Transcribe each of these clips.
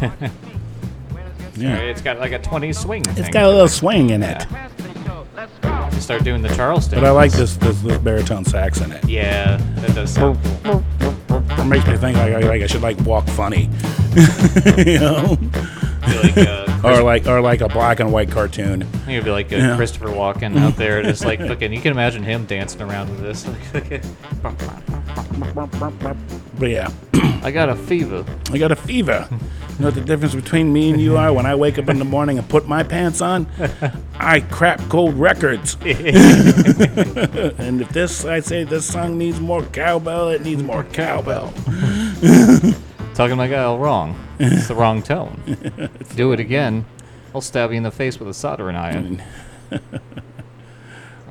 Yeah. It's got like a 20 swing. It's thing got a little it. swing in it. You start doing the Charleston. But I like this, this, this baritone sax in it. Yeah, that does sound cool. It makes me think like, I- like I should like walk funny, you know, like, uh, or like or like a black and white cartoon. You'd be like uh, Yeah. Christopher Walken out there, just like fucking. You can imagine him dancing around with this. But yeah, I got a fever. I got a fever. You know what the difference between me and you are? When I wake up in the morning and put my pants on, I crap cold records. and if this, I say this song needs more cowbell, it needs more cowbell. Talking my guy all wrong. It's the wrong tone. Do it again. I'll stab you in the face with a soldering iron.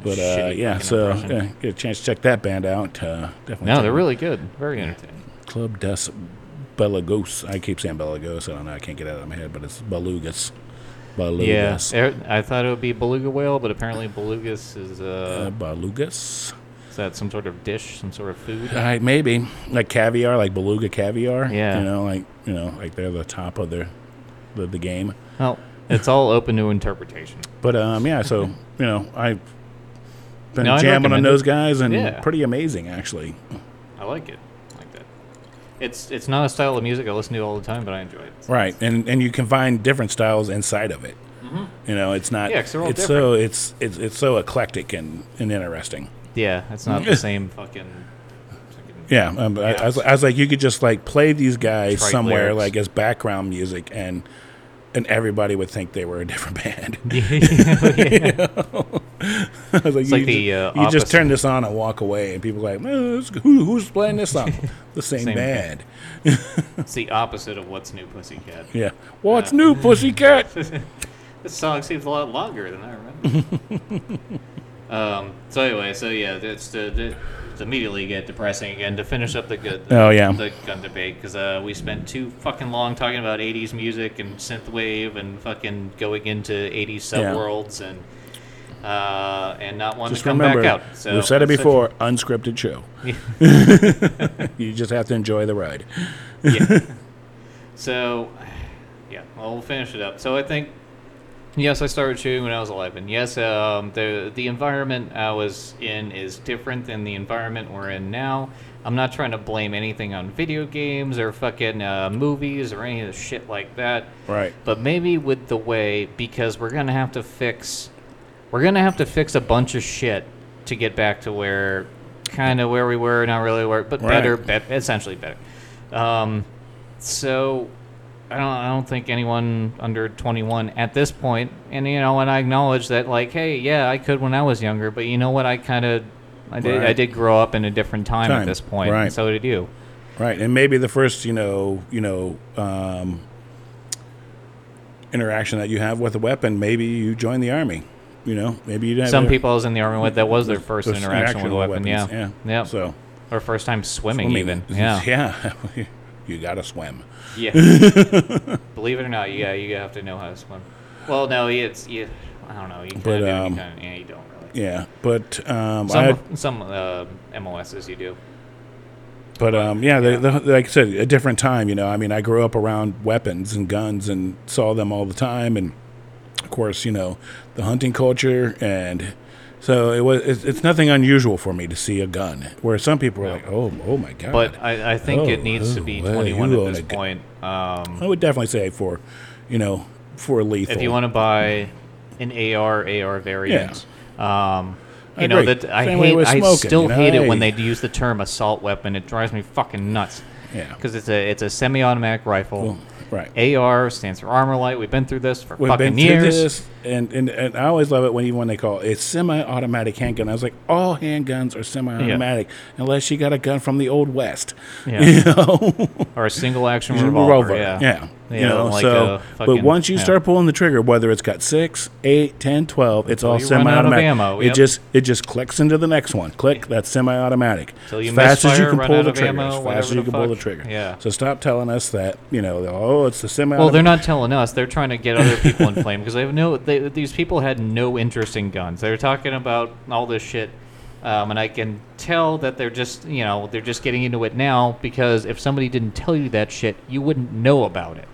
But uh, Shitty yeah, fucking so impression. uh, get a chance to check that band out. Uh, definitely. No, check they're it. really good. Very entertaining. Club des Belagos. I keep saying Belagos. I don't know. I can't get it out of my head, but it's Belugas. Yeah, Belugas. er- I thought it would be beluga whale, but apparently belugas is Uh, uh, belugas. is that some sort of dish, some sort of food? Uh, maybe like caviar, like beluga caviar. Yeah. You know, like you know, like they're the top of the the, the game. Well, it's all open to interpretation. But um, yeah. So you know, I've been No, jamming on those guys, and Yeah. pretty amazing actually. I like it. I like that. It's it's not a style of music I listen to all the time, but I enjoy it. Right, and and you can find different styles inside of it. You know, it's not. Mm-hmm. Yeah, 'cause they're all it's so it's it's it's so eclectic and, and interesting. Yeah, it's not the same fucking. fucking Yeah, um, I, I, was, I was like, you could just like play these guys Trite somewhere lyrics. like as background music, and and everybody would think they were a different band. I was like, It's you like the, just, uh, you just turn this on and walk away, and people are like, "Oh, this- who, who's playing this song? the same, Same band. it's the opposite of what's new, Pussycat. Yeah. What's new, Pussycat? This song seems a lot longer than I remember. um. So anyway, so yeah, it's to, to immediately get depressing again to finish up the good. Oh, yeah. The gun debate because uh, we spent too fucking long talking about '80s music and synthwave and fucking going into '80s Yeah. subworlds and uh, and not wanting Just to come remember, back out. So we've said it before: unscripted show. you just have to enjoy the ride. yeah. So, yeah, well, we'll finish it up. So I think, yes, I started shooting when I was 11. Yes, um, the the environment I was in is different than the environment we're in now. I'm not trying to blame anything on video games or fucking uh, movies or any of the shit like that. Right. But maybe with the way, because we're gonna have to fix, we're gonna have to fix a bunch of shit to get back to where, kind of where we were, not really where, but Right. better, bet essentially better. Um, so, I don't, I don't think anyone under 21 at this point, and you know, and I acknowledge that, like, hey, yeah, I could when I was younger, but you know what, I kind of, I did, I did grow up in a different time, Time, at this point, right. and so did you. Right, and maybe the first, you know, you know, um, interaction that you have with a weapon, maybe you join the army. You know, maybe you. Some people I was in the army with that was their first interaction with a weapon. Yeah, weapons, yeah. yeah. So or first time swimming, swimming, even. Yeah, yeah. you gotta swim. yeah. Believe it or not, yeah, you have to know how to swim. Well, no, it's you. I don't know. You But, do um, kind of, yeah, you don't really. Yeah, but um, Some I, of- some uh, MOSs you do. But um, yeah, the, the, like I said, a different time. You know, I mean, I grew up around weapons and guns and saw them all the time, and of course, you know, the hunting culture, and so it was. It's, it's nothing unusual for me to see a gun. Where some people are like, "Oh, oh my god!" But I, I think Oh, it needs to oh, be 21 you at this point. Um, I would definitely say for, you know, for lethal. if you want to buy an AR AR variant. Um, I you know agree. that I Same hate. with I still you know, hate it when they use the term assault weapon. It drives me fucking nuts. Yeah. Because it's a it's a semi-automatic rifle. Right. AR stands for ArmaLite. We've been through this for We've fucking been through years. this, and, and and I always love it when even when they call it, semi-automatic handgun. I was like, all handguns are semi-automatic unless you got a gun from the old west. Yeah. You know, or a single action a revolver. Yeah. yeah. You know, like so a but once you yeah. start pulling the trigger, whether it's got six, eight, ten, twelve, it's all you run out of semi-automatic. ammo, It just it just clicks into the next one. Click, that's semi-automatic. You as fast as you can pull the trigger, ammo, as fast as you can pull the trigger. Yeah. So stop telling us that you know, oh, it's the semi. Automatic Well, they're not telling us. They're trying to get other people in flame because they have no. They, these people had no interest in guns. They were talking about all this shit Um, and I can tell that they're just, you know, they're just getting into it now because if somebody didn't tell you that shit, you wouldn't know about it.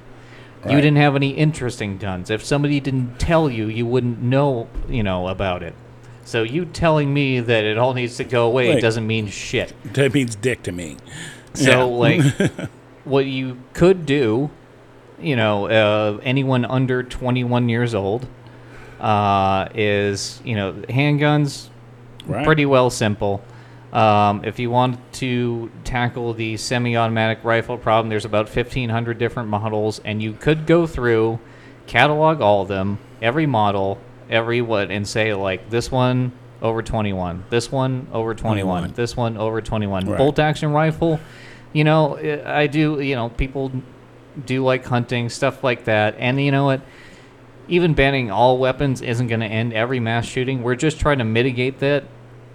You didn't have any interesting guns. If somebody didn't tell you, you wouldn't know, you know, about it. So you telling me that it all needs to go away Wait. doesn't mean shit. That means dick to me. So Yeah. like, what you could do, you know, uh, anyone under 21 years old, uh, is you know handguns, Right. pretty well simple. Um, if you want to tackle the semi-automatic rifle problem, there's about 1,500 different models, and you could go through, catalog all of them, every model, every what, and say like this one over 21, this one over 21, 21. this one over 21. Right. Bolt action rifle, you know, I I do, you know, people do like hunting stuff like that, and you know what? even banning all weapons isn't going to end every mass shooting. We're just trying to mitigate that.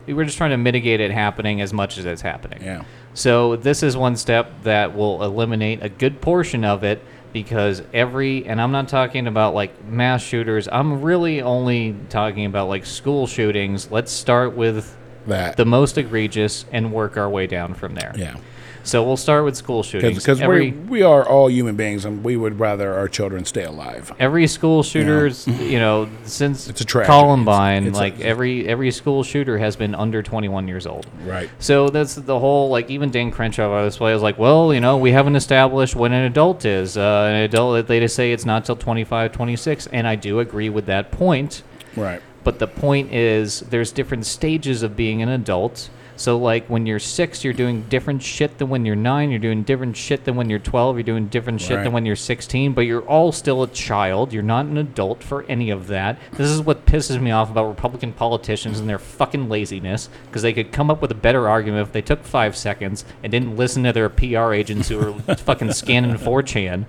We're just trying to mitigate it happening as much as it's happening. Yeah. So this is one step that will eliminate a good portion of it because every and I'm not talking about like mass shooters. I'm really only talking about like school shootings. Let's start with That. the most egregious and work our way down from there. yeah. So we'll start with school shootings. Because we we are all human beings, and we would rather our children stay alive. every school shooters, you know, since It's a tragedy. Columbine, It's- it's a- like every every school shooter has been under 21 years old. Right. So that's the whole like even Dan Crenshaw on this way was like, well, you know, we haven't established when an adult is. Uh, an adult, they just say it's not till 25, 26, and I do agree with that point. Right. But the point is, there's different stages of being an adult. So, like, when you're six, you're doing different shit than when you're nine. You're doing different shit than when you're 12. You're doing different shit Right. than when you're 16. But you're all still a child. You're not an adult for any of that. This is what pisses me off about Republican politicians and their fucking laziness. Because they could come up with a better argument if they took five seconds and didn't listen to their PR agents who were fucking scanning 4chan.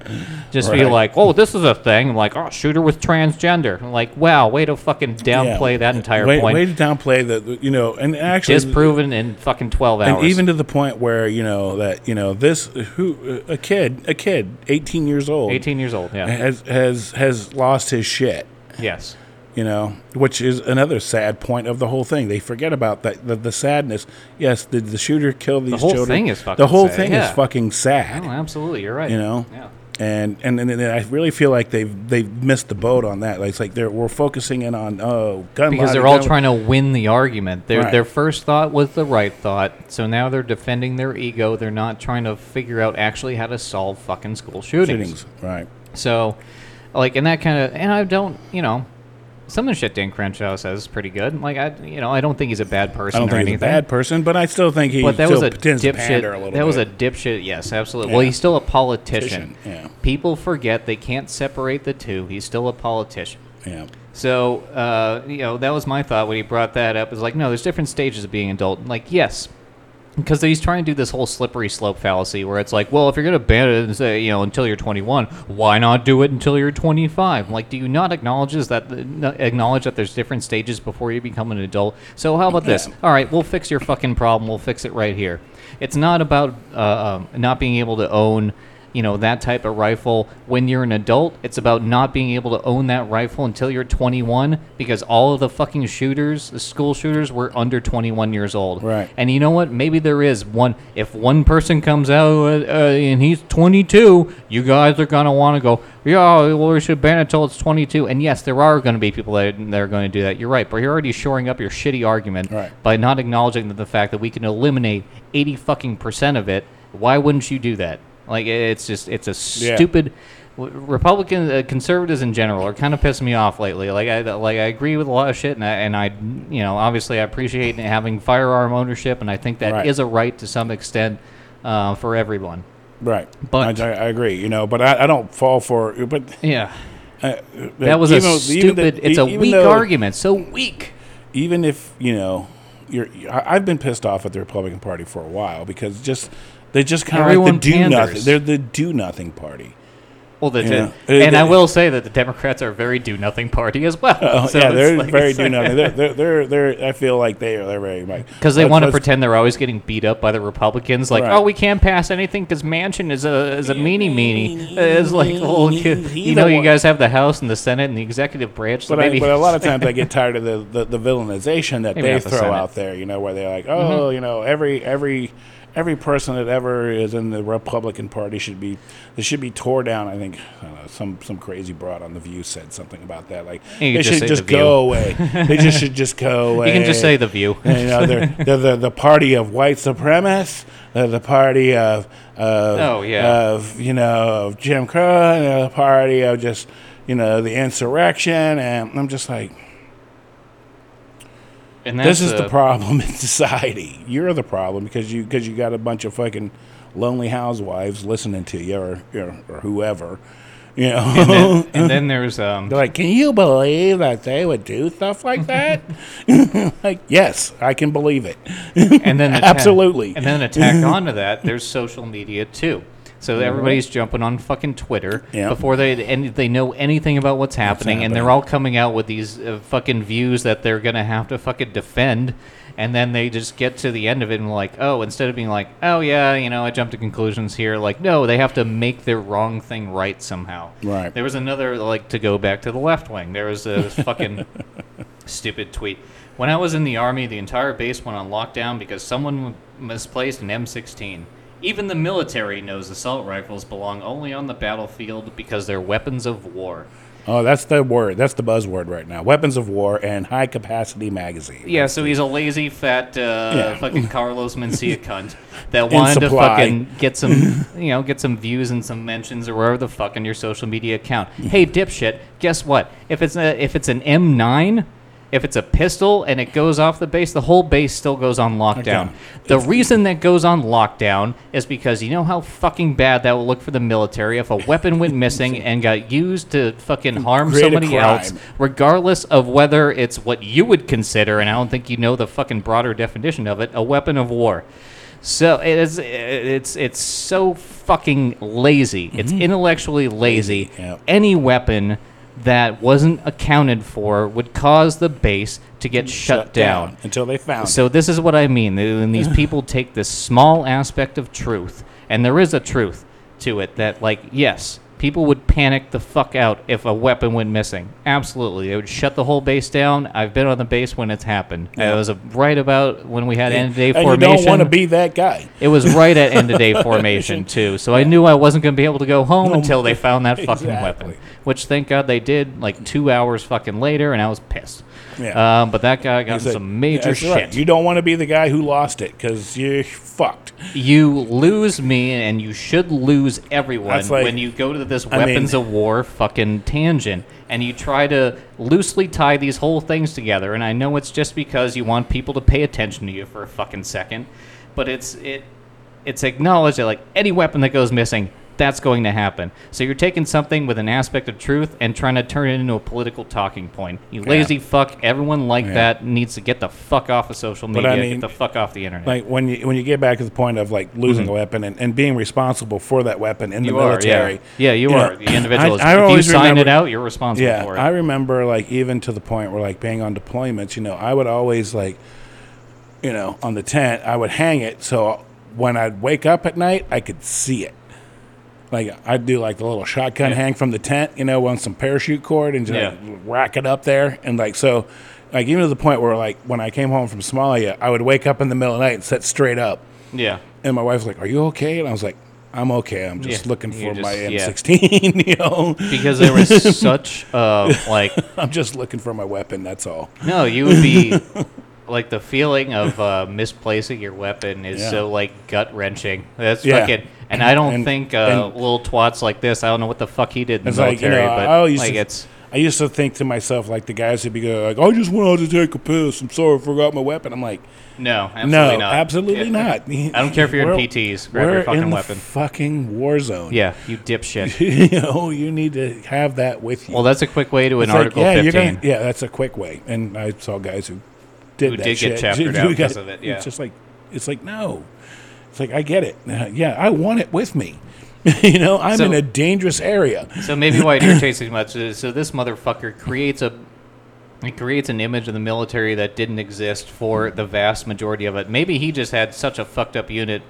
Just be Right. like, oh, this is a thing. like, oh, shooter with transgender. like, wow, way to fucking downplay that entire way, point. Way to downplay the, you know, and actually Disproven in fucking 12 hours. and even to the point where you know that you know this who a kid a kid 18 years old 18 years old, yeah. has has has lost his shit Yes. you know which is another sad point of the whole thing they forget about that the, the sadness yes did the shooter kill these whole children thing is fucking the whole sad, thing yeah. is fucking sad Oh, absolutely. You're right. you know Yeah. And, and and I really feel like they've they've missed the boat on that. Like it's like they're we're focusing in on oh gun Because they're all gun- trying to win the argument. Their Right. their first thought was the right thought, so now they're defending their ego. They're not trying to figure out actually how to solve fucking school shootings. shootings right. So, like, and that kind of, and I don't, you know, some of the shit Dan Crenshaw says is pretty good. Like, I, you know, I don't think he's a bad I person don't or think he's anything. a bad person, but I still think he but that was a a dipshit. little That was a dipshit. Yes, absolutely. Well, he's still a politician. Yeah. People forget they can't separate the two. He's still a politician. Yeah. So, uh, you know, that was my thought when he brought that up. Is like, no, there's different stages of being adult. Like, yes, because he's trying to do this whole slippery slope fallacy where it's like, well, if you're going to ban it and say, you know, until you're 21, why not do it until you're 25? Like, do you not acknowledge that acknowledge that there's different stages before you become an adult? So how about this? All right, we'll fix your fucking problem. We'll fix it right here. It's not about uh, um, not being able to own you know that type of rifle when you're an adult. It's about not being able to own that rifle until you're 21 because all of the fucking shooters the school shooters were under 21 years old. Right. and you know what? Maybe there is one if one person comes out uh, and he's 22 you guys are gonna want to go yeah well we should ban it until it's 22 and yes there are going to be people that, that are going to do that. You're right but you're already shoring up your shitty argument Right. by not acknowledging that the fact that we can eliminate 80 fucking percent of it. Why wouldn't you do that like it's just it's a stupid w- Republican uh, conservatives in general are kind of pissing me off lately. Like I like I agree with a lot of shit, and I, and I you know obviously I appreciate having firearm ownership, and I think that is Right. a right to some extent uh, for everyone. Right. But- I, I agree. You know, but I, I don't fall for. But Yeah, uh, that was a even stupid. the- it's a weak though- argument. So weak. Even if you know, you're. I- I've been pissed off at the Republican Party for a while because just they just kind of like the do panders. nothing. They're the do nothing party. Well, the Yeah. and I will say that the Democrats are a very do-nothing party as well. Oh, So yeah, they're like- very do nothing. They're, they're, they're, they're, I feel like they are, they're very like Because they want to pretend they're always getting beat up by the Republicans, like, Right. oh, we can't pass anything because Manchin is a is a meanie meanie. It's like, well, you, you know, you guys have the House and the Senate and the executive branch, so But, I, but a lot of times I get tired of the, the, the villainization that Maybe they not the throw out there. You know, where they're like, mm-hmm. oh, you know, every every every person that ever is in the Republican Party should be they should be tore down. I think I don't know, some some crazy broad on the View said something about that. Like they just should just go away. they just should just go away. you can just say the View. And, you know, they're, they're the, the party of white supremacists. They're the party of, of Oh, yeah. of you know of Jim Crow. And the party of just you know the insurrection. And I'm just like, And this is the uh, problem in society. You're the problem because you because you got a bunch of fucking lonely housewives listening to you or or, or whoever. You know, And then, and then there's um, they're like, "Can you believe that they would do stuff like that?" like, yes, I can believe it. and then Absolutely. and then attack onto that, there's social media too. So everybody's jumping on fucking Twitter Yeah. before they and they know anything about what's happening, and they're happening. all coming out with these uh, fucking views that they're gonna have to fucking defend. And then they just get to the end of it and like, oh, instead of being like, oh yeah, you know, I jumped to conclusions here. Like, no, they have to make their wrong thing right somehow. Right. There was another like to go back to the left wing. There was a fucking stupid tweet. When I was in the army, the entire base went on lockdown because someone misplaced an M16. Even the military knows assault rifles belong only on the battlefield because they're weapons of war. Oh, that's the word. That's the buzzword right now. Weapons of war and high capacity magazine. Yeah, so he's a lazy, fat, uh, Yeah. fucking Carlos Mencia cunt that wanted to fucking get some, you know, get some views and some mentions or wherever the fuck on your social media account. Hey, dipshit, guess what? If it's a, if it's an M9, if it's a pistol and it goes off the base, the whole base still goes on lockdown. Okay. The reason that goes on lockdown is because you know how fucking bad that will look for the military if a weapon went missing and got used to fucking harm somebody else regardless of whether it's what you would consider, and I don't think you know the fucking broader definition of it, a weapon of war. So it is. It's it's so fucking lazy. It's intellectually lazy. Mm-hmm. Any weapon that wasn't accounted for would cause the base to get shut, down. until they found. So this is what I mean. When these people take this small aspect of truth, and there is a truth to it that, like, yes, people would panic the fuck out if a weapon went missing. Absolutely, they would shut the whole base down. I've been on the base when it's happened. It was uh right about when we had end of day and you formation. don't want to be that guy. It was right at end of day formation too, so I knew I wasn't going to be able to go home until they found that fucking Exactly. weapon. Which thank God they did. Like two hours fucking later, and I was pissed. Yeah. Um, but that guy got He's like, some major that's shit. right. You don't want to be the guy who lost it because you're fucked. you lose me and you should lose everyone That's like- when you go to this I weapons mean- of war fucking tangent and you try to loosely tie these whole things together and I know it's just because you want people to pay attention to you for a fucking second but it's it it's acknowledged that like any weapon that goes missing that's going to happen. So you're taking something with an aspect of truth and trying to turn it into a political talking point. You lazy fuck. Everyone like Yeah. that needs to get the fuck off of social media. I mean, get the fuck off the internet. Like when you when you get back to the point of like losing a weapon and, and being responsible for that weapon in the Mm-hmm. You are, military. yeah. Yeah, you, know, are. The individual. I, I if you always sign remember, it out, you're responsible Yeah, for it. I remember like even to the point where like being on deployments, you know, I would always like, you know, on the tent, I would hang it so when I'd wake up at night, I could see it. Like I'd do like the little shotgun Yeah. hang from the tent, you know, on some parachute cord and just Yeah. like, rack it up there, and like so, like even to the point where like when I came home from Somalia, I would wake up in the middle of the night and sit straight up, yeah. and my wife's like, "Are you okay?" And I was like, "I'm okay. I'm just Yeah, looking for my just- yeah. M16, you know." Because there was such uh like I'm just looking for my weapon. That's all. no, you would be like the feeling of uh, misplacing your weapon is Yeah. so like gut wrenching. That's Yeah. fucking. And I don't And- think uh, and- little twats like this. I don't know what the fuck he did in the It's like you military, know, but I always like used to, it's I used to think to myself like the guys who'd be go like, "I just went out to take a piss. I'm sorry, I forgot my weapon." I'm like, no, absolutely "No, not. absolutely Yeah. not." I don't care if you're in We're- PTs. Grab we're your fucking in the weapon. fucking war zone. yeah, you dipshit. you know, you need to have that with you. well, that's a quick way to an It's like, Article yeah, you're 15. gonna- yeah, that's a quick way. And I saw guys who did Who that did get shit. chaptered out because of it, yeah. It's just like it's like no. It's like I get it. Uh, Yeah, I want it with me. you know, I'm So- in a dangerous area. So maybe why it irritates me much is so this motherfucker creates a it creates an image of the military that didn't exist for the vast majority of it. Maybe he just had such a fucked up unit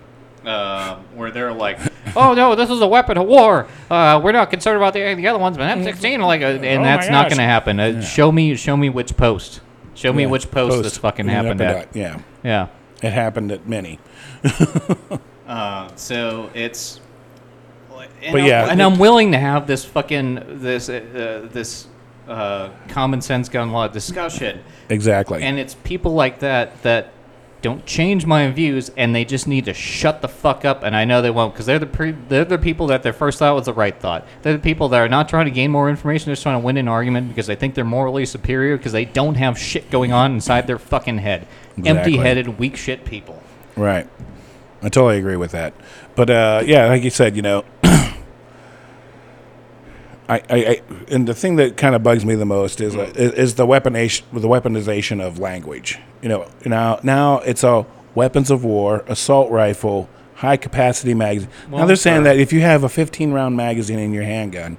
uh, where they're like, "Oh no, this is a weapon of war. Uh, we're not concerned about the, the other ones, but M16 like, uh, and Oh that's not going to happen. Uh, Show me, show me which post. Show me Yeah, which post, this fucking happened at. at. Yeah, Yeah. It happened at many. Uh, so it's. But I'm, yeah, and I'm willing to have this fucking this uh, this uh, common sense gun law discussion, Exactly. and it's people like that that don't change my views, and they just need to shut the fuck up. And I know they won't because they're the pre- they're the people that their first thought was the right thought. They're the people that are not trying to gain more information; they're just trying to win an argument because they think they're morally superior because they don't have shit going on inside their fucking head. Exactly. Empty-headed, weak shit people. Right. I totally agree with that. But uh, yeah, like you said, you know, I, I, and the thing that kind of bugs me the most is uh, is, is the weaponization the weaponization of language. You know, now now it's all weapons of war, assault rifle, high capacity magazine. now they're saying that if you have a 15 round magazine in your handgun,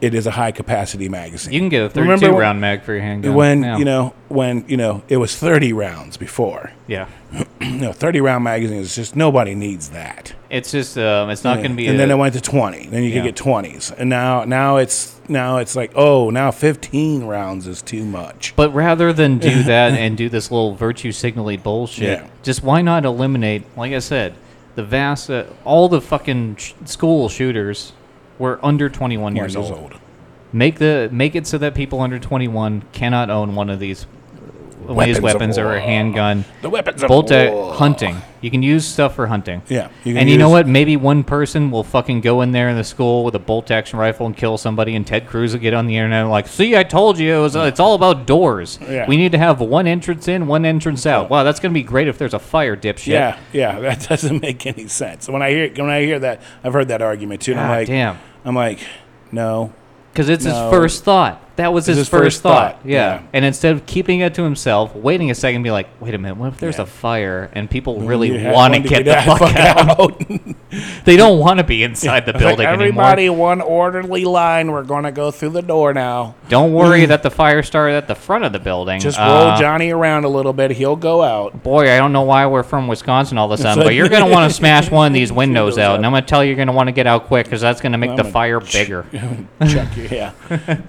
it is a high capacity magazine. You can get a Remember 32 when- round mag for your handgun. when Yeah. you know when you know it was 30 rounds before. Yeah. You know, 30 round magazine is just nobody needs that. It's just um, it's not going to be. and a, then it went to 20 then you Yeah. could get 20s and now now it's now it's like oh now 15 rounds is too much But rather than do that and do this little virtue signaling bullshit, just why not eliminate? Like I said, the vast, uh, all the fucking sh- school shooters were under 21 One years old. Make the make it so that people under 21 cannot own one of these. One of these Weapons of weapons or a handgun. the weapons of Bolt uh, war. hunting. You can use stuff for hunting. yeah you can and you know use- what? Maybe one person will fucking go in there in the school with a bolt action rifle and kill somebody, and Ted Cruz will get on the internet and like, "See, I told you, it was, it's all about doors. Yeah. We need to have one entrance in, one entrance out. Wow, that's gonna be great if there's a fire, dipshit. yeah yeah that doesn't make any sense when i hear when i hear that i've heard that argument too and i'm like damn. i'm like no Because it's No. his first thought. That was his, his first, first thought. thought, Yeah. yeah. And instead of keeping it to himself, waiting a second, be like, "Wait a minute. What if there's Yeah. a fire and people really want to want get the fuck out? out. They don't want to be inside the It's like, building anymore." everybody one orderly line we're gonna go through the door now Don't worry that the fire started at the front of the building. just Uh, roll johnny around a little bit he'll go out Boy, I don't know why we're from Wisconsin all of a sudden, but you're going to want to smash one of these windows out, out. and I'm going to tell you you're going to want to get out quick because that's going to make I'm the fire bigger. Chuck you, yeah.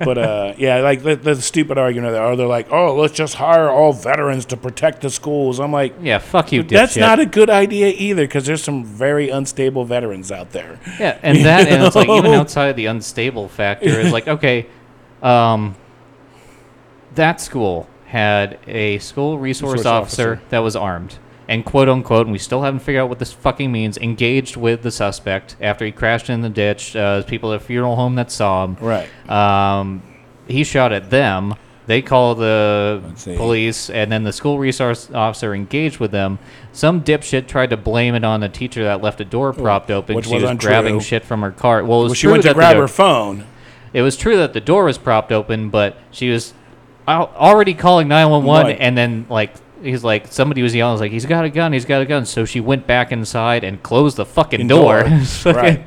But uh, yeah, like the, the stupid argument there, or they're like, oh, let's just hire all veterans to protect the schools. I'm like, Yeah, fuck you, that's dipshit. not a good idea either, because there's some very unstable veterans out there. yeah, and that, and it's like even outside of the unstable factor, is like okay, um, that school had a school resource, Resource officer, officer. that was armed. And quote unquote, and we still haven't figured out what this fucking means, engaged with the suspect after he crashed in the ditch. Uh, people at a funeral home that saw him. Right. Um, he shot at them. They call the police, and then the school resource officer engaged with them. Some dipshit tried to blame it on the teacher that left a door oh, propped open. which she was was untrue. grabbing shit from her car. Well, Well, she went to the grab her phone. It was true that the door was propped open, but she was already calling nine one one, Right. and then like. He's like somebody was yelling, like he's got a gun, he's got a gun. So she went back inside and closed the fucking door. Door. right.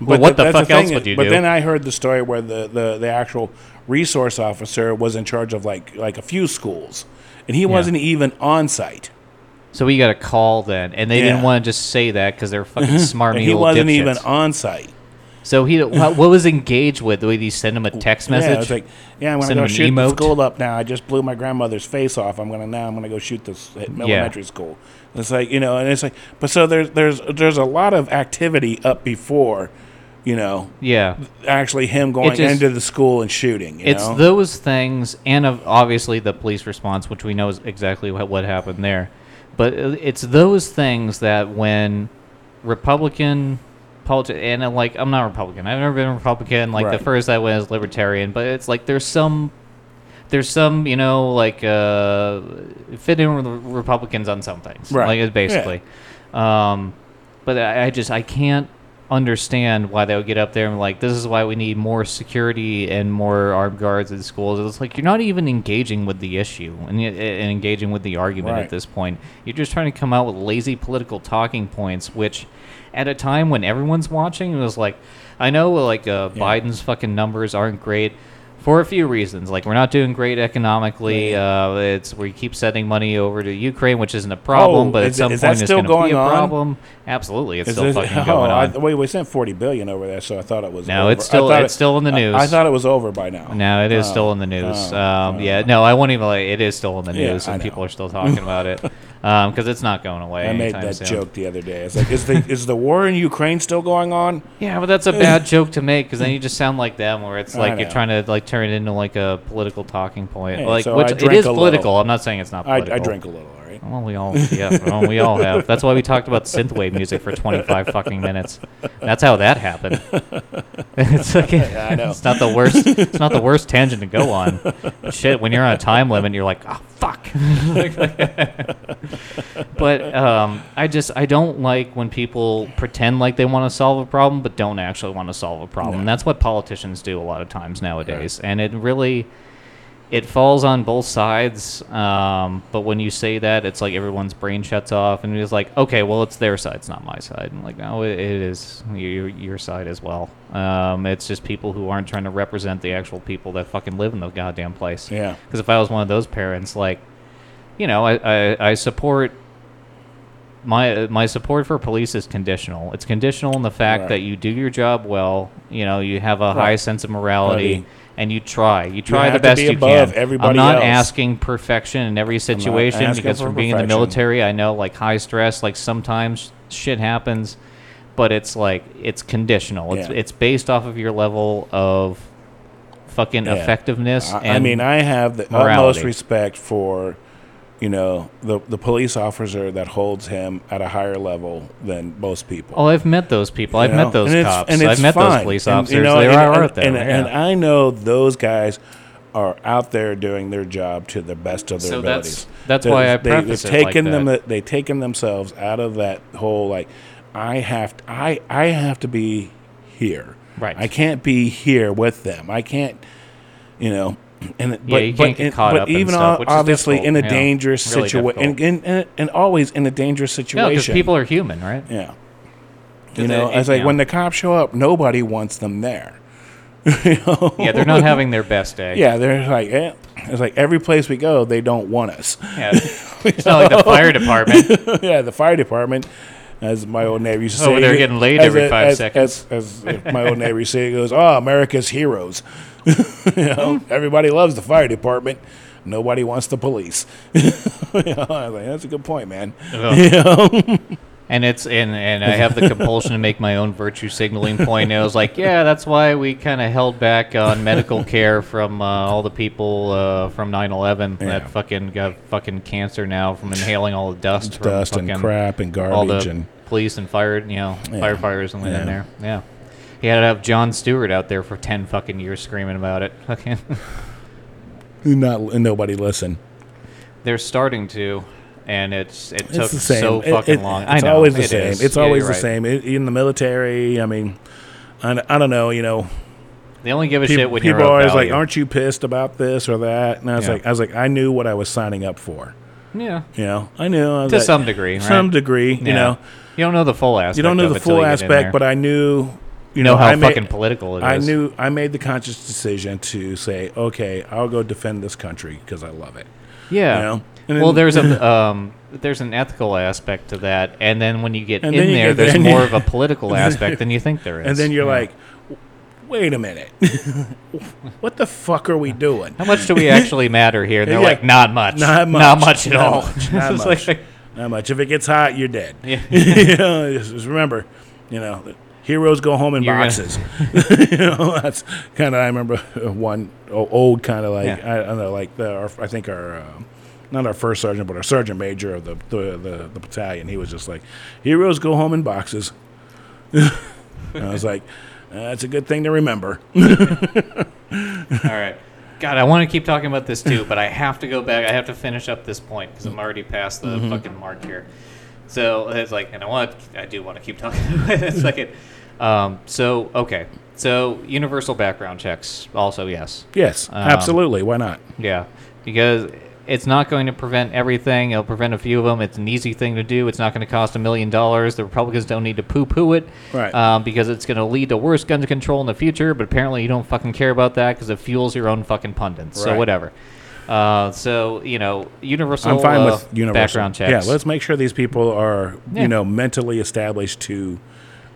But what the that's fuck else thing would you but do? But then I heard the story where the, the, the actual resource officer was in charge of like like a few schools, and he wasn't even on site. So we got a call then, and they didn't Yeah. want to just say that because they're fucking smart. And he wasn't even on site. So he, what, what was engaged with? The way he send him a text message? Yeah, it's like, yeah, I'm gonna Send go him an shoot the emote? school up now. I just blew my grandmother's face off. I'm gonna now. I'm gonna go shoot this at elementary school. It's like you know, and it's like, but so there's there's there's a lot of activity up before, you know, yeah, actually him going just- into the school and shooting. You it's know? those things, and of obviously the police response, which we know is exactly what, what happened there. But uh, it's those things that when Republican politics, and uh, like I'm not Republican. I've never been a Republican. Like Right. the first I was libertarian, but it's like there's some. There's some, you know, like uh, fit in with Republicans on some things, Right. like it's Yeah. basically. Um, but I, I just I can't understand why they would get up there and like this is why we need more security and more armed guards in schools. It's like you're not even engaging with the issue and, and engaging with the argument Right. at this point. You're just trying to come out with lazy political talking points, which at a time when everyone's watching, it was like, I know like uh, Yeah. Biden's fucking numbers aren't great. For a few reasons, like we're not doing great economically. Uh, it's we keep sending money over to Ukraine, which isn't a problem, Oh, but at is it- some point it's still going to be a on? problem. Absolutely, it's Is still fucking oh, going I, on. wait, we sent forty billion over there, so I thought it was. No, over. it's still- I it's still in the news. I, thought it was over by now. No, it is Oh, still in the news. oh, um, oh. yeah, no, I won't even. Like, it is still in the news, I and people are still talking about it Um, because it's not going away. I made that soon. joke the other day. It's like, is the is the war in Ukraine still going on? Yeah, but that's a bad joke to make because then you just sound like them, where it's like you're trying to like turn it into like a political talking point. Hey, like, so which it is political. little. I'm not saying it's not I, political. I drink a little. Well, we all, yeah, well, we all have. That's why we talked about synthwave music for 25 fucking minutes. That's how that happened. it's like, I know. it's not the worst. It's not the worst tangent to go on. Shit, when you're on a time limit, you're like, oh fuck. but um, I just I don't like when people pretend like they want to solve a problem but don't actually want to solve a problem. No. That's what politicians do a lot of times nowadays. And it really it falls on both sides. Um, but when you say that, it's like everyone's brain shuts off, and it's like, okay, well, it's their side, it's not my side. And like, no, it, it is your, your side as well. Um, it's just people who aren't trying to represent the actual people that fucking live in the goddamn place. Yeah. Because if I was one of those parents, like, you know, I, I, I support my my support for police is conditional. It's conditional in the fact Right. that you do your job well. You know, you have a high sense of morality, Buddy. And you try. You try the to best be you above can. I'm not else. asking perfection in every situation because from being in the military, I know like high stress, like sometimes shit happens, but it's like it's conditional. It's Yeah. it's based off of your level of fucking Yeah. effectiveness. I, I mean, I have the morality. utmost respect for, you know, the the police officer that holds him at a higher level than most people. Oh, I've met those people. I've know? met those And cops. and I've met those fine. police And, you know, they and, are out there. and, yeah. and I know those guys are out there doing their job to the best of their So abilities. that's- that's why I They- preface they've it like taken them. that. They've taken themselves out of that whole like, I have to, I I have to be here. Right. I can't be here with them. I can't, you know. And Yeah, you can't get caught but up even stuff, o- which is obviously in a yeah. dangerous Really situation, and, and, and, and always in a dangerous no, situation. because people are human, right? yeah You know, it- it's like yeah. when the cops show up, nobody wants them there. you know? Yeah, they're not having their best day. Yeah, they're like, eh. it's like every place we go, they don't want us. Yeah. It's not like the fire department. yeah, the fire department, as my old neighbor used to say, Oh, they're getting laid as every five as, seconds. As, as my old neighbor used to say, he goes, "Oh, America's heroes." you know, everybody loves the fire department. Nobody wants the police. you know, I was like, that's a good point, man. Oh. Ugh. And it's and and I have the compulsion to make my own virtue signaling point. And I was like, yeah, that's why we kind of held back on medical care from uh, all the people uh, from 9/11 Yeah. that fucking got fucking cancer now from inhaling all the dust, Dust and crap and all garbage the and police and fire, you know, Yeah. firefighters and went Yeah. in there. Yeah, he had to have Jon Stewart out there for ten fucking years screaming about it. Fucking, not nobody listen. they're starting to, and it's it It's took the same. so fucking it- long. It's I know always the same. is. It's Yeah, always the right. same. It, in the military, I mean, I, I don't know. You know, They only give a people, shit when people you're are always like, "Aren't you pissed about this or that?" And I was Yeah. like, I was like, I knew what I was signing up for. yeah, You know, I knew I to like- some degree, right? some degree. You know, you don't know the full aspect. you don't know the full you get in aspect, but I knew. You you know how I made- fucking political it is. I knew I made the conscious decision to say, okay, I'll go defend this country because I love it. Yeah. you know? And well, then- there's a um, there's an ethical aspect to that, and then when you get in you there, get- there's more of a political aspect than you think there is. And then you're Yeah. like, wait a minute, what the fuck are we doing? How much do we actually matter here? And they're Yeah. like, not much. Not much. Not much at Not all. much. Not much. like- Not much. If it gets hot, you're dead. Yeah. you know, just, just remember, you know, heroes go home in You're boxes. you know, that's kind of. I remember one old kind of like Yeah. I, I don't know, like the our, I think our. Uh, not our first sergeant, but our sergeant major of the the, the, the battalion. He was just like, "Heroes go home in boxes." I was like, "That's a good thing to remember." All right. God, I want to keep talking about this too, but I have to go back. I have to finish up this point because I'm already past the Mm-hmm. fucking mark here. So it's like, and I want, I do want to keep talking. it's like it. Um, so okay, so universal background checks also yes, Yes, Um, absolutely. Why not? yeah, because it's not going to prevent everything. It'll prevent a few of them. It's an easy thing to do. It's not going to cost a million dollars. The Republicans don't need to poo-poo it, Right. Um, because it's going to lead to worse gun control in the future. But apparently, you don't fucking care about that because it fuels your own fucking pundits. So whatever. Uh, so you know, universal. I'm fine uh, with universal background checks. Yeah, let's make sure these people are, Yeah. you know, mentally established to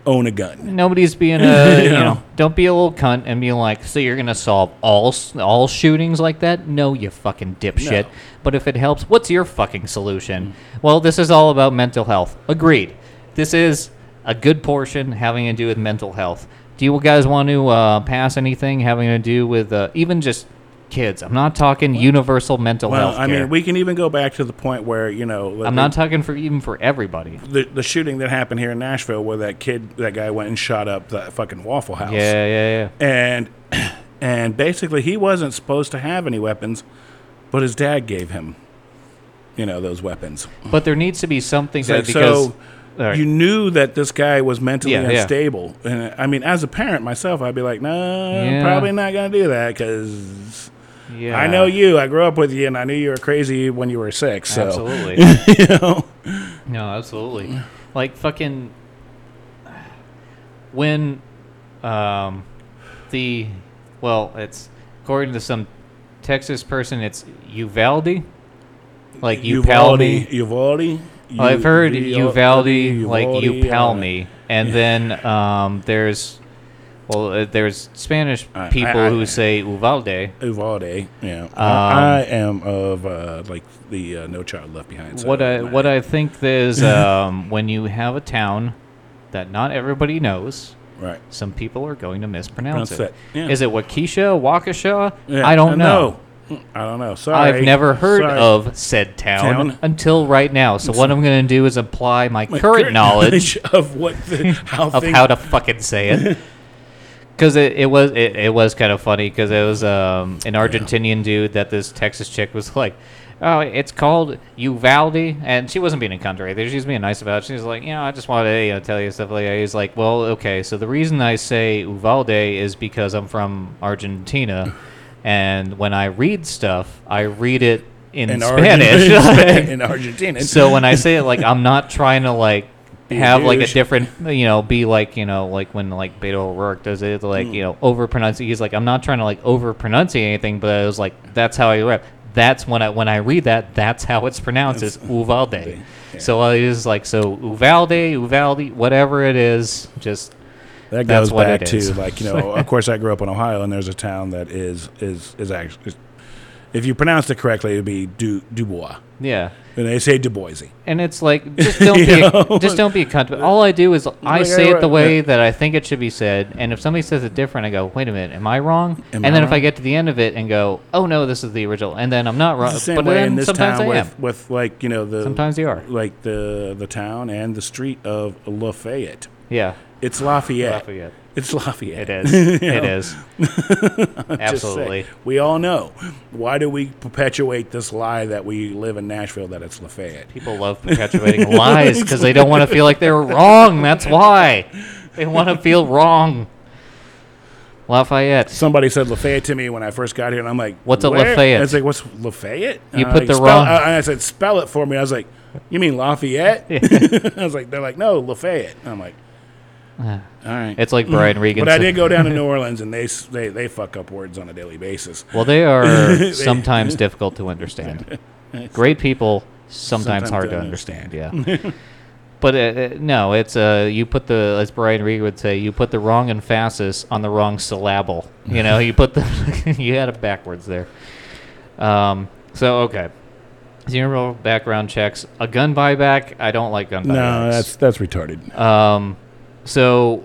own a gun. Nobody's being a you You know. Don't be a little cunt and be like, so you're gonna solve all all shootings like that? No, you fucking dipshit. No. But if it helps, what's your fucking solution? Well, this is all about mental health. Agreed. This is a good portion having to do with mental health. Do you guys want to uh, pass anything having to do with uh, even just kids? I'm not talking universal mental Well, health. I mean, we can even go back to the point where you know, I'm not talking for even for everybody. the the shooting that happened here in Nashville, where that kid, that guy went and shot up that fucking Waffle House. Yeah, yeah, yeah. and and basically he wasn't supposed to have any weapons, but his dad gave him, you know, those weapons. But there needs to be something It's that because so right. you knew that this guy was mentally Yeah, yeah. unstable, and I mean, as a parent myself, I'd be like, no, I'm Yeah. probably not gonna do that because. Yeah, I know you. I grew up with you, and I knew you were crazy when you were six. So, Absolutely. you know, No, absolutely. Like fucking when um the well, it's according to some Texas person, it's Uvalde, like Uvalde. Uvalde. Well, I've heard U- Uvalde, like Uvalde, Upalme, and then um, there's well, uh, there's Spanish I- people I- who say Uvalde. uh, Uvalde. Yeah, Um, I, I am of uh, like the uh, No Child Left Behind. side what I of what I think is um, when you have a town that not everybody knows, right. some people are going to mispronounce Pronounce it. that, yeah. Is it Waukesha, Waukesha? Yeah, I don't uh, know. no. I don't know. Sorry. I've never heard Sorry. of said town, Town? until right now. So what I'm going to do is apply my, My current, knowledge of what the, how of things, how to fucking say it. Because it, it was it, it was kind of funny because it was um, an Argentinian dude that this Texas chick was like, oh, it's called Uvalde, and she wasn't being a cunt anything. She was being nice about it. She was like, you know, I just wanted to you know, tell you stuff like that. He's like, well, okay, so the reason I say Uvalde is because I'm from Argentina, and when I read stuff, I read it in, in Spanish. Argentina, in Argentina. So when I say it, like I'm not trying to like Have like a different, you know, be like you know, like when like Beto O'Rourke does it, like you mm. know, over pronounce. He's like, I'm not trying to like over pronunciate anything, but it was like that's how I read. That's when I when I read that, that's how it's pronounced. It's Uvalde. yeah. So I was like, so Uvalde, Uvalde, whatever it is, just that goes back to like you know. of course, I grew up in Ohio, and there's a town that is is is actually. If you pronounced it correctly, it'd be Du Dubois, yeah. and they say Du Boise. And it's like just don't be a, just don't be a cunt. But All I do is I say it the way that I think it should be said, and if somebody says it different, I go, "Wait a minute, am I wrong?" Am and I then if I get to the end of it and go, "Oh no, this is the original," and then I'm not wrong, It's the same but way in this town with, with like you know the Sometimes you are. like the the town and the street of Lafayette. Yeah, It's Lafayette. Lafayette. It's Lafayette. It is. It is. Absolutely. we all know. Why do we perpetuate this lie that we live in Nashville that it's Lafayette? People love perpetuating lies because they don't want to feel like they're wrong. That's why they want to feel wrong. Lafayette. Somebody said Lafayette to me when I first got here, and I'm like, What's a "Where?" Lafayette? I was like, "What's Lafayette?" You And put the wrong- I, I said, "Spell it for me." I was like, "You mean Lafayette?" I was like, "They're like, no, Lafayette." And I'm like, "All right." It's like Brian Regan. but I did go down to New Orleans, and they they they fuck up words on a daily basis. Well, they are sometimes difficult to understand. Great people, sometimes, Sometimes hard to to understand. Yeah. but uh, uh, no, it's uh, you put the as Brian Regan would say, you put the wrong emphasis on the wrong syllable. You know, you put the you had it backwards there. Um. So okay. Zero background checks. A gun buyback. I don't like gun buybacks. No, that's that's retarded. Um, so,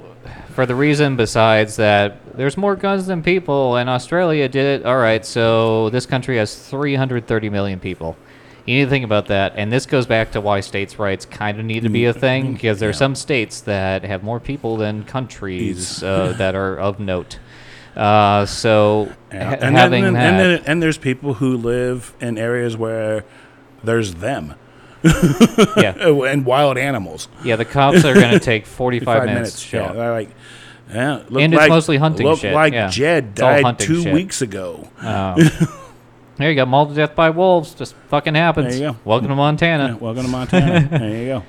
for the reason besides that there's more guns than people, and Australia did it. All right, so this country has 330 million people. You need to think about that, and this goes back to why states' rights kind of need to be a thing because there are Yeah. some states that have more people than countries uh, that are of note. Uh, so, Yeah. ha- and, having then, that, and, then, and there's people who live in areas where there's them. Yeah, Oh, and wild animals. yeah. The cops are gonna take 45 Five minutes. minutes. to show Yeah, up. they're like, yeah, look And it's like, mostly hunting shit, like yeah. Jed died two shit. weeks ago. Um, there you go. Mauled to death by wolves. Just fucking happens. There you go. Welcome to Yeah, Montana. welcome to Montana. there you go.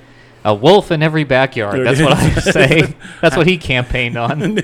A wolf in every backyard. There That's what I say. That's what he campaigned on.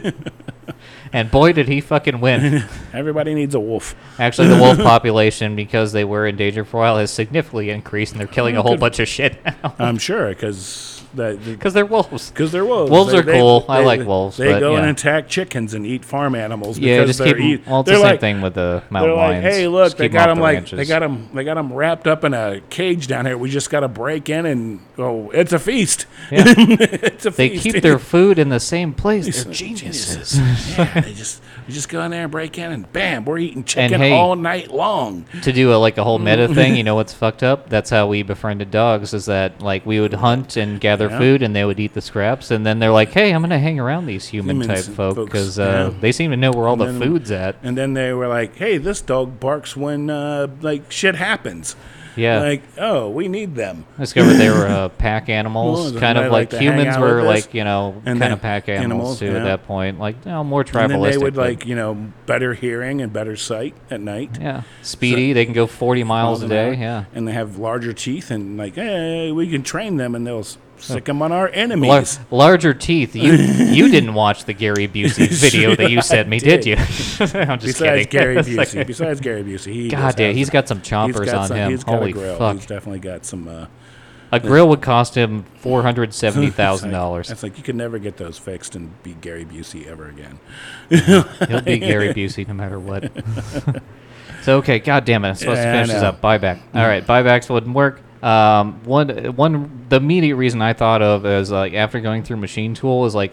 and boy, did he fucking win. Everybody needs a wolf. Actually, the wolf population, because they were endangered for a while, has significantly increased, and they're killing a whole bunch of shit now. I'm sure because Because they're wolves. because they're wolves. Wolves are cool. I like wolves, They go and attack chickens and eat farm animals. Yeah, because just keep they're 'em- eat- Well, it's the same like, thing with the They're like, hey, look, they got them the like ranches. they got them they got them wrapped up in a cage down here. We just got to break in and oh, it's a feast. Yeah. it's a They feast. keep their food in the same place. They're They're geniuses. yeah, they just we just go in there and break in and bam, we're eating chicken hey- all night long. to do a, like a whole meta thing, you know what's fucked up? That's how we befriended dogs. Is that like we would hunt and gather Yeah. food, and they would eat the scraps, and then they're like, "Hey, I'm gonna hang around these human Humans type folk because uh, yeah. they seem to know where all the then- food's at." And then they were like, "Hey, this dog barks when uh, like shit happens." Yeah, Like, oh, we need them. I discovered they were uh, pack animals, Well, kind they of like like, to hang humans out were with us. like you know And kind of pack animals, animals, too yeah. at that point, like know, more And then tribalistic. they would but- like you know better hearing and better sight at night. yeah, speedy. they can go 40 miles a day. Yeah. and they have larger teeth and like, hey, we can train them and they'll s- sick them on our Lar- enemies. larger teeth. You you didn't watch the Gary Busey video that you sent me, did did. you? I'm just Besides kidding. Gary Busey, besides Gary Busey, he God damn, he's got some chompers got on some- him. Holy fuck! He's definitely got some. Uh, A grill would cost him four hundred seventy thousand dollars. It's like you could never get those fixed and be Gary Busey ever again. He'll be Gary Busey no matter what. so okay, god damn it, I'm supposed Yeah, to finish this up. Buyback. All right, buybacks wouldn't work. Um, one one the immediate reason I thought of is like after going through machine tool is like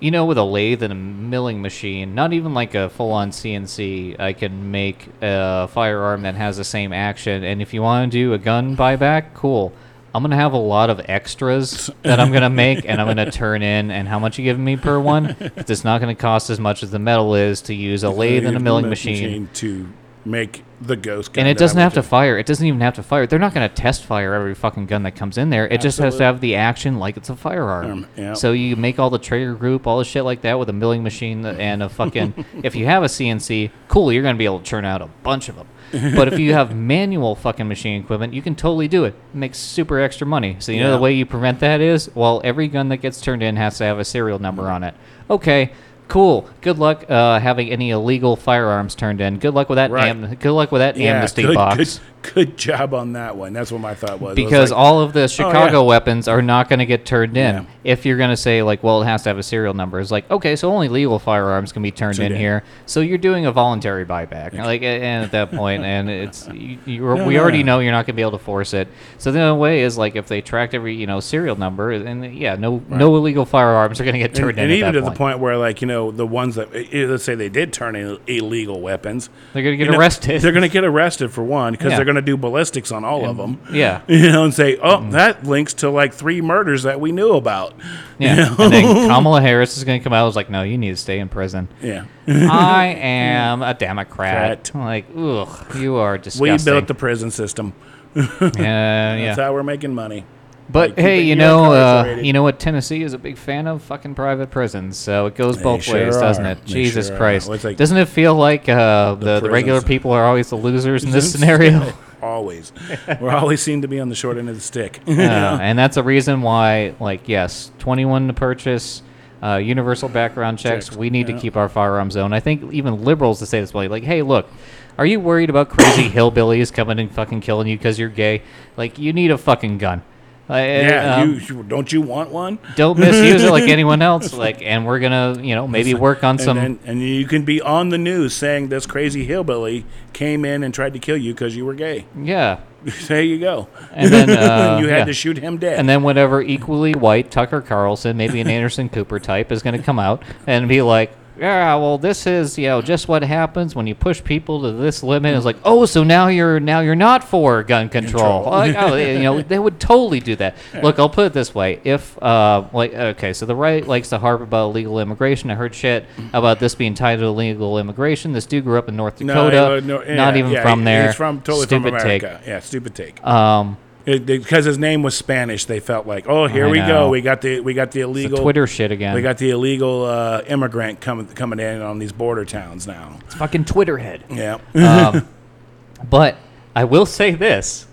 you know, with a lathe and a milling machine, not even like a full on CNC, I can make a firearm that has the same action. And if you want to do a gun buyback, cool. I'm going to have a lot of extras that I'm going to make and I'm going to turn in. And how much you giving me per one? It's not going to cost as much as the metal is to use a lathe and a milling machine. to make the ghost gun. And it doesn't have to fire. It doesn't even have to fire. They're not going to test fire every fucking gun that comes in there. It just has to have the action like it's a firearm. Um, yeah. So you make all the trigger group, all the shit like that with a milling machine and a fucking. if you have a CNC, cool, you're going to be able to churn out a bunch of them. but if you have manual fucking machine equipment, you can totally do it. It makes super extra money. So you know Yeah. the way you prevent that is, well, every gun that gets turned in has to have a serial number on it. Okay. Cool. Good luck uh, having any illegal firearms turned in. Good luck with that. Right. Am- good luck with that Yeah, amnesty good, box Good, good job on that one. That's what my thought was. I was because like, all of the Chicago yeah. weapons are not going to get turned in. Yeah. If you're going to say like, well, it has to have a serial number, it's like, okay, so only legal firearms can be turned in here. So you're doing a voluntary buyback, like, and at that point, and it's you, you're, No, we no, already no. know you're not going to be able to force it. So the only way is like if they tracked every you know serial number, and yeah, no no illegal firearms are going to get turned and in. And even to that the point. point where, like, you know, the ones that eh, let's say they did turn in illegal weapons, they're going to you get know, arrested. They're going to get arrested for one because Yeah. they're going to do ballistics on all of them. yeah. You know, and say, "Oh, that links to like three murders that we knew about." Yeah, You know? and then Kamala Harris is going to come out. and was like, "No, you need to stay in prison." yeah. I am a Democrat. Rat. Like, ugh, you are disgusting. We built the prison system. Uh, yeah. That's how we're making money. But like, hey, you know, uh, you know what? Tennessee is a big fan of fucking private prisons, so it goes They both sure ways, doesn't it? They Jesus sure. Christ! Well, like- doesn't it feel like uh, the, the regular people are always the losers in this scenario? always. we always seem to be on the short end of the stick. Uh, and that's a reason why, like, yes, 21 to purchase, uh, universal background checks. Checks, We need yeah. to keep our firearms zone. I think even liberals to say this way, like, hey, look, are you worried about crazy hillbillies coming and fucking killing you because you're gay? Like, you need a fucking gun. Uh, yeah, um, you, don't you want one? don't misuse it like anyone else. Like, and we're gonna, you know, maybe work on And some. then, and you can be on the news saying this crazy hillbilly came in and tried to kill you because you were gay. yeah, there you go. and then uh, you had yeah. to shoot him dead. And then whatever equally white Tucker Carlson, maybe an Anderson Cooper type, is going to come out and be like, "Yeah, well, this is you know just what happens when you push people to this limit." It's like, "Oh, so now you're now you're not for gun control." Control. Like, oh, you know, they would totally do that. Look, I'll put it this way: if uh, like okay, so the right likes to harp about illegal immigration. I heard shit about this being tied to illegal immigration. This dude grew up in North Dakota, no, no, not yeah, even yeah, from there. He's from totally Stupid from take. America. Yeah, stupid take. Um, It- because his name was Spanish, they felt like, oh, here I we know. go. We got the we got the It's the illegal Twitter shit again. We got the illegal uh, immigrant coming coming in on these border towns now. it's fucking Twitterhead. Yeah, um, but I will say this.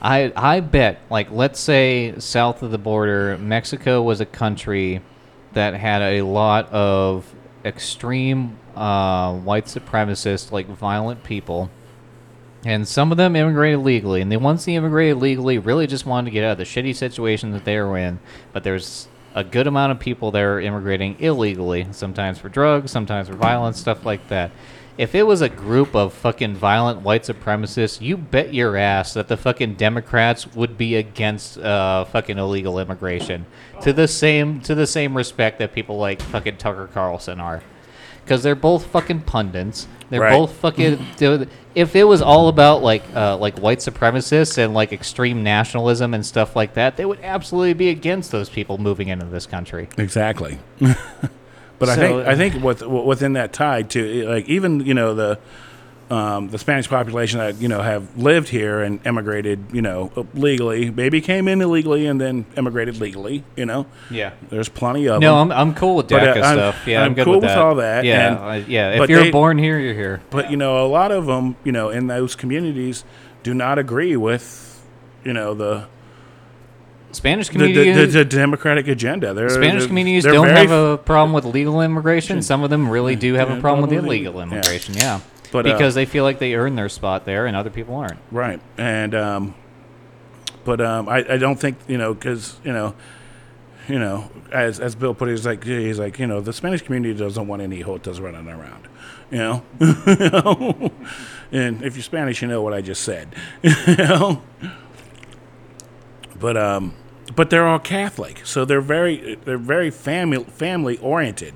I I bet like let's say south of the border, Mexico was a country that had a lot of extreme uh, white supremacist, like violent people, and some of them immigrated legally, and the ones that immigrated legally really just wanted to get out of the shitty situation that they were in. But there's a good amount of people there immigrating illegally, sometimes for drugs, sometimes for violence, stuff like that. If it was a group of fucking violent white supremacists, you bet your ass that the fucking Democrats would be against uh, fucking illegal immigration to the same to the same respect that people like fucking Tucker Carlson are because they're both fucking pundits. They're Right. both fucking. dude, If it was all about like uh, like white supremacists and like extreme nationalism and stuff like that, they would absolutely be against those people moving into this country. exactly. but I think I think with, within that tide too, like even you know the um, the Spanish population that you know have lived here and emigrated, you know, legally, maybe came in illegally and then emigrated legally. You know, Yeah. there's plenty of No, them. I'm, I'm cool with But, uh, DACA I'm- stuff. Yeah, I'm, I'm good cool with with all that, Yeah, and- uh, yeah. If but you're they- born here, you're here. But you know, a lot of them, you know, in those communities, do not agree with, you know, the Spanish the, community. the, the, the democratic agenda. They're, Spanish they're- communities they're don't have a problem with legal immigration. Some of them really do have Yeah, a problem with illegal Yeah. immigration. Yeah, But, uh, because they feel like they earn their spot there, and other people aren't. right, and um, but um, I, I don't think you know because you know. You know, as as Bill put it, he's like he's like you know the Spanish community doesn't want any Jotas running around, you know. You know? and if you're Spanish, you know what I just said, you know. But um, but they're all Catholic, so they're very they're very family family oriented.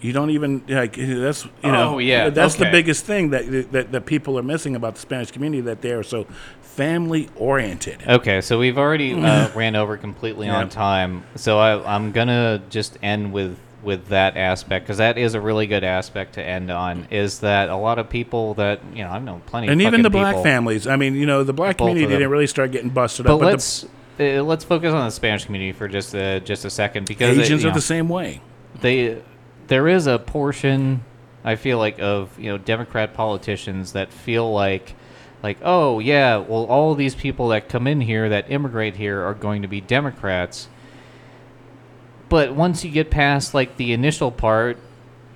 You don't even like that's you know Oh, yeah, that's the biggest thing that, that that people are missing about the Spanish community that they are so family oriented. Okay, so we've already uh, ran over completely on time. So I, I'm gonna just end with with that aspect because that is a really good aspect to end on. Is that a lot of people that you know I know plenty, of people. and even the black people, families. I mean, you know, the black community didn't really start getting busted But up. But let's uh, let's focus on the Spanish community for just a, just a second because the it- Asians are know, the same way. they there is a portion I feel like of you know Democrat politicians that feel like like oh yeah well all these people that come in here that immigrate here are going to be Democrats. But once you get past like the initial part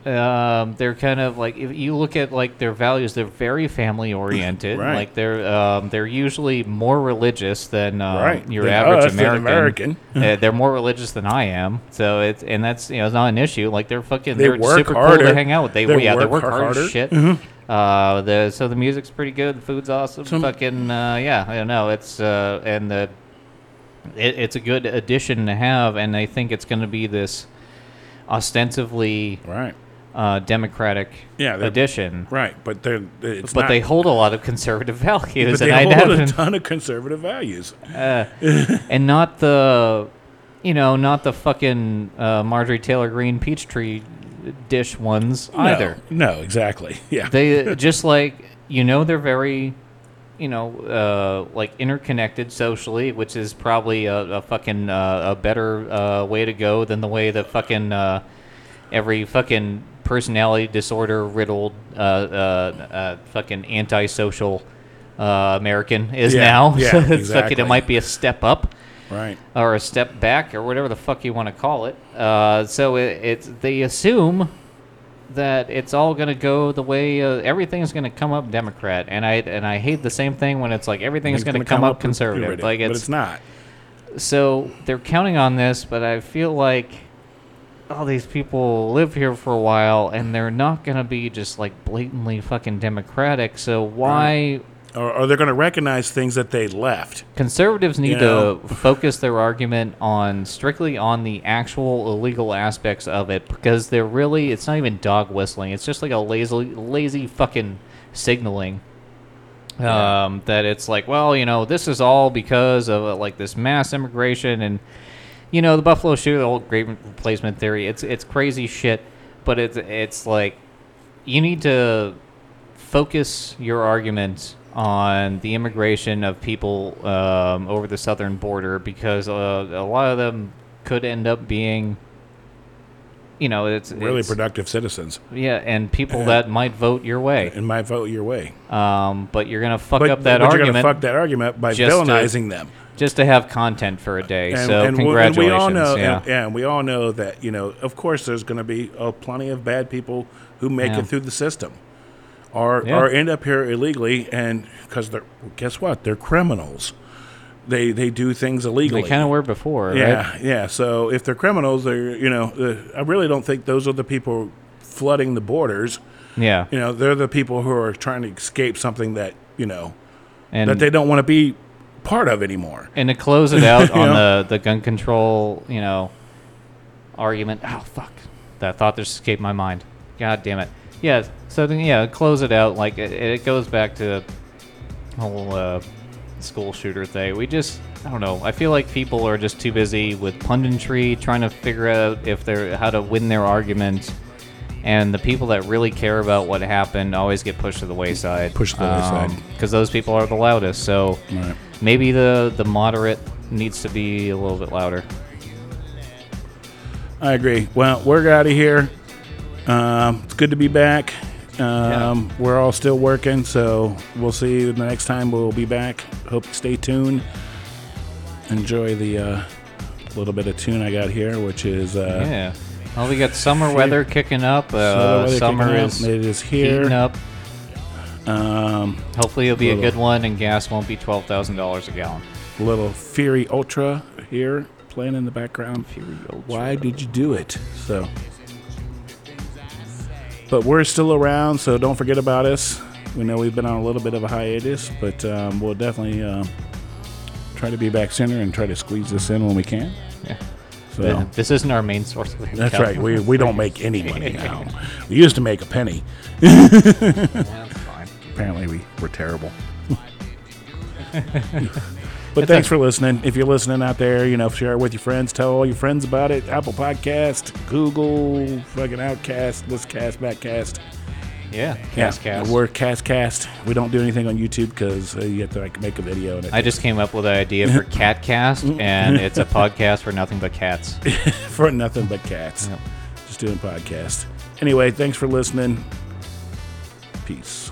um, they're kind of like if you look at like their values they're very family oriented Right. like they're um, they're usually more religious than um, Right. your average American, American. uh, they're more religious than I am, so it's and that's you know it's not an issue. Like they're fucking They they're work super cool harder. to hang out with. They, They yeah they work work hard harder. as shit. Mhm. Uh, the so the music's pretty good. The food's awesome. Some- fucking uh, yeah, I don't know. It's uh, and the it, it's a good addition to have, and I think it's going to be this ostensibly Right. Uh, democratic Yeah. Right. But they're it's But not, they hold a lot of conservative values, but and they I hold a ton of conservative values. uh, and not the, you know, not the fucking uh, Marjorie Taylor Greene Peachtree dish ones No, either. No, exactly. Yeah. They just like you know they're very, you know, uh, like interconnected socially, which is probably a, a fucking uh, a better uh, way to go than the way that fucking uh, every fucking personality disorder riddled uh, uh, uh, fucking antisocial uh, American is Yeah, now. yeah, so it's exactly. fucking it might be a step up right. or a step back or whatever the fuck you want to call it. Uh, so it, it's they assume that it's all gonna go the way uh, everything's gonna come up Democrat, and I and I hate the same thing when it's like everything's It's gonna, gonna come, up conservative. Like but it's, it's not. so they're counting on this, but I feel like all these people live here for a while and they're not gonna be just like blatantly fucking Democratic. So why? Or, or they're going to recognize things that they left. Conservatives need You know? to focus their argument on strictly on the actual illegal aspects of it because they're really it's not even dog whistling. It's just like a lazy lazy fucking signaling. Yeah. Um, that it's like, well, you know, this is all because of uh, like this mass immigration and you know the Buffalo shooter, the whole great replacement theory. It's it's crazy shit, but it's it's like you need to focus your argument on the immigration of people um, over the southern border because uh, a lot of them could end up being, you know, it's Really it's- productive citizens yeah, and people that might vote your way. and might vote your way. Um, but you're gonna fuck But, up that but you're argument going to fuck that argument by just to- villainizing them. just to have content for a day. And, so and we- and congratulations. we all know, yeah. and, and we all know that you know, of course, there's going to be uh, plenty of bad people who make Yeah. it through the system, or Yeah. or end up here illegally, and because they're guess what, they're criminals. They they do things illegally. they kind of were before, yeah, right? yeah. So if they're criminals, they're you know, uh, I really don't think those are the people flooding the borders. Yeah, You know, they're the people who are trying to escape something that you know and that they don't want to be part of anymore. and to close it out on know? the the gun control, you know, argument. Oh fuck, that thought just escaped my mind. God damn it. Yeah. So then, yeah, close it out. Like it, it goes back to the whole uh, school shooter thing. We just, I don't know. I feel like people are just too busy with punditry, trying to figure out if they're how to win their argument. And the people that really care about what happened always get pushed to the wayside. Pushed to the wayside. Because those people are the loudest. So Right. maybe the the moderate needs to be a little bit louder. I agree. Well, we're out of here. Um, it's good to be back. Um, We're all still working, so we'll see you the next time we'll be back. Hope you stay tuned. Enjoy the uh, little bit of tune I got here, which is uh, Yeah. Well, we got summer weather kicking up. Uh, weather summer kicking up. is it is heating here. up. Um, Hopefully, it'll be a good one, and gas won't be twelve thousand dollars a gallon. little Fury Ultra here playing in the background. Why did you do it? So, but we're still around, so don't forget about us. We know we've been on a little bit of a hiatus, but um, we'll definitely uh, try to be back sooner and try to squeeze this in when we can. Yeah. So This isn't our main source of income. that's right. We, we don't make any money now. We used to make a penny. Fine. Apparently, we were terrible. but thanks for listening. If you're listening out there, you know, share it with your friends. Tell all your friends about it. Apple Podcast, Google, fucking Outcast, this cast, backcast. Yeah. Yeah, Cast cast. We're Cast Cast. We don't do anything on YouTube because uh, you have to like make a video. And I just came up with an idea for Catcast, and it's a podcast for nothing but cats. for nothing but cats. Yep. Just doing podcast. Anyway, thanks for listening. Peace.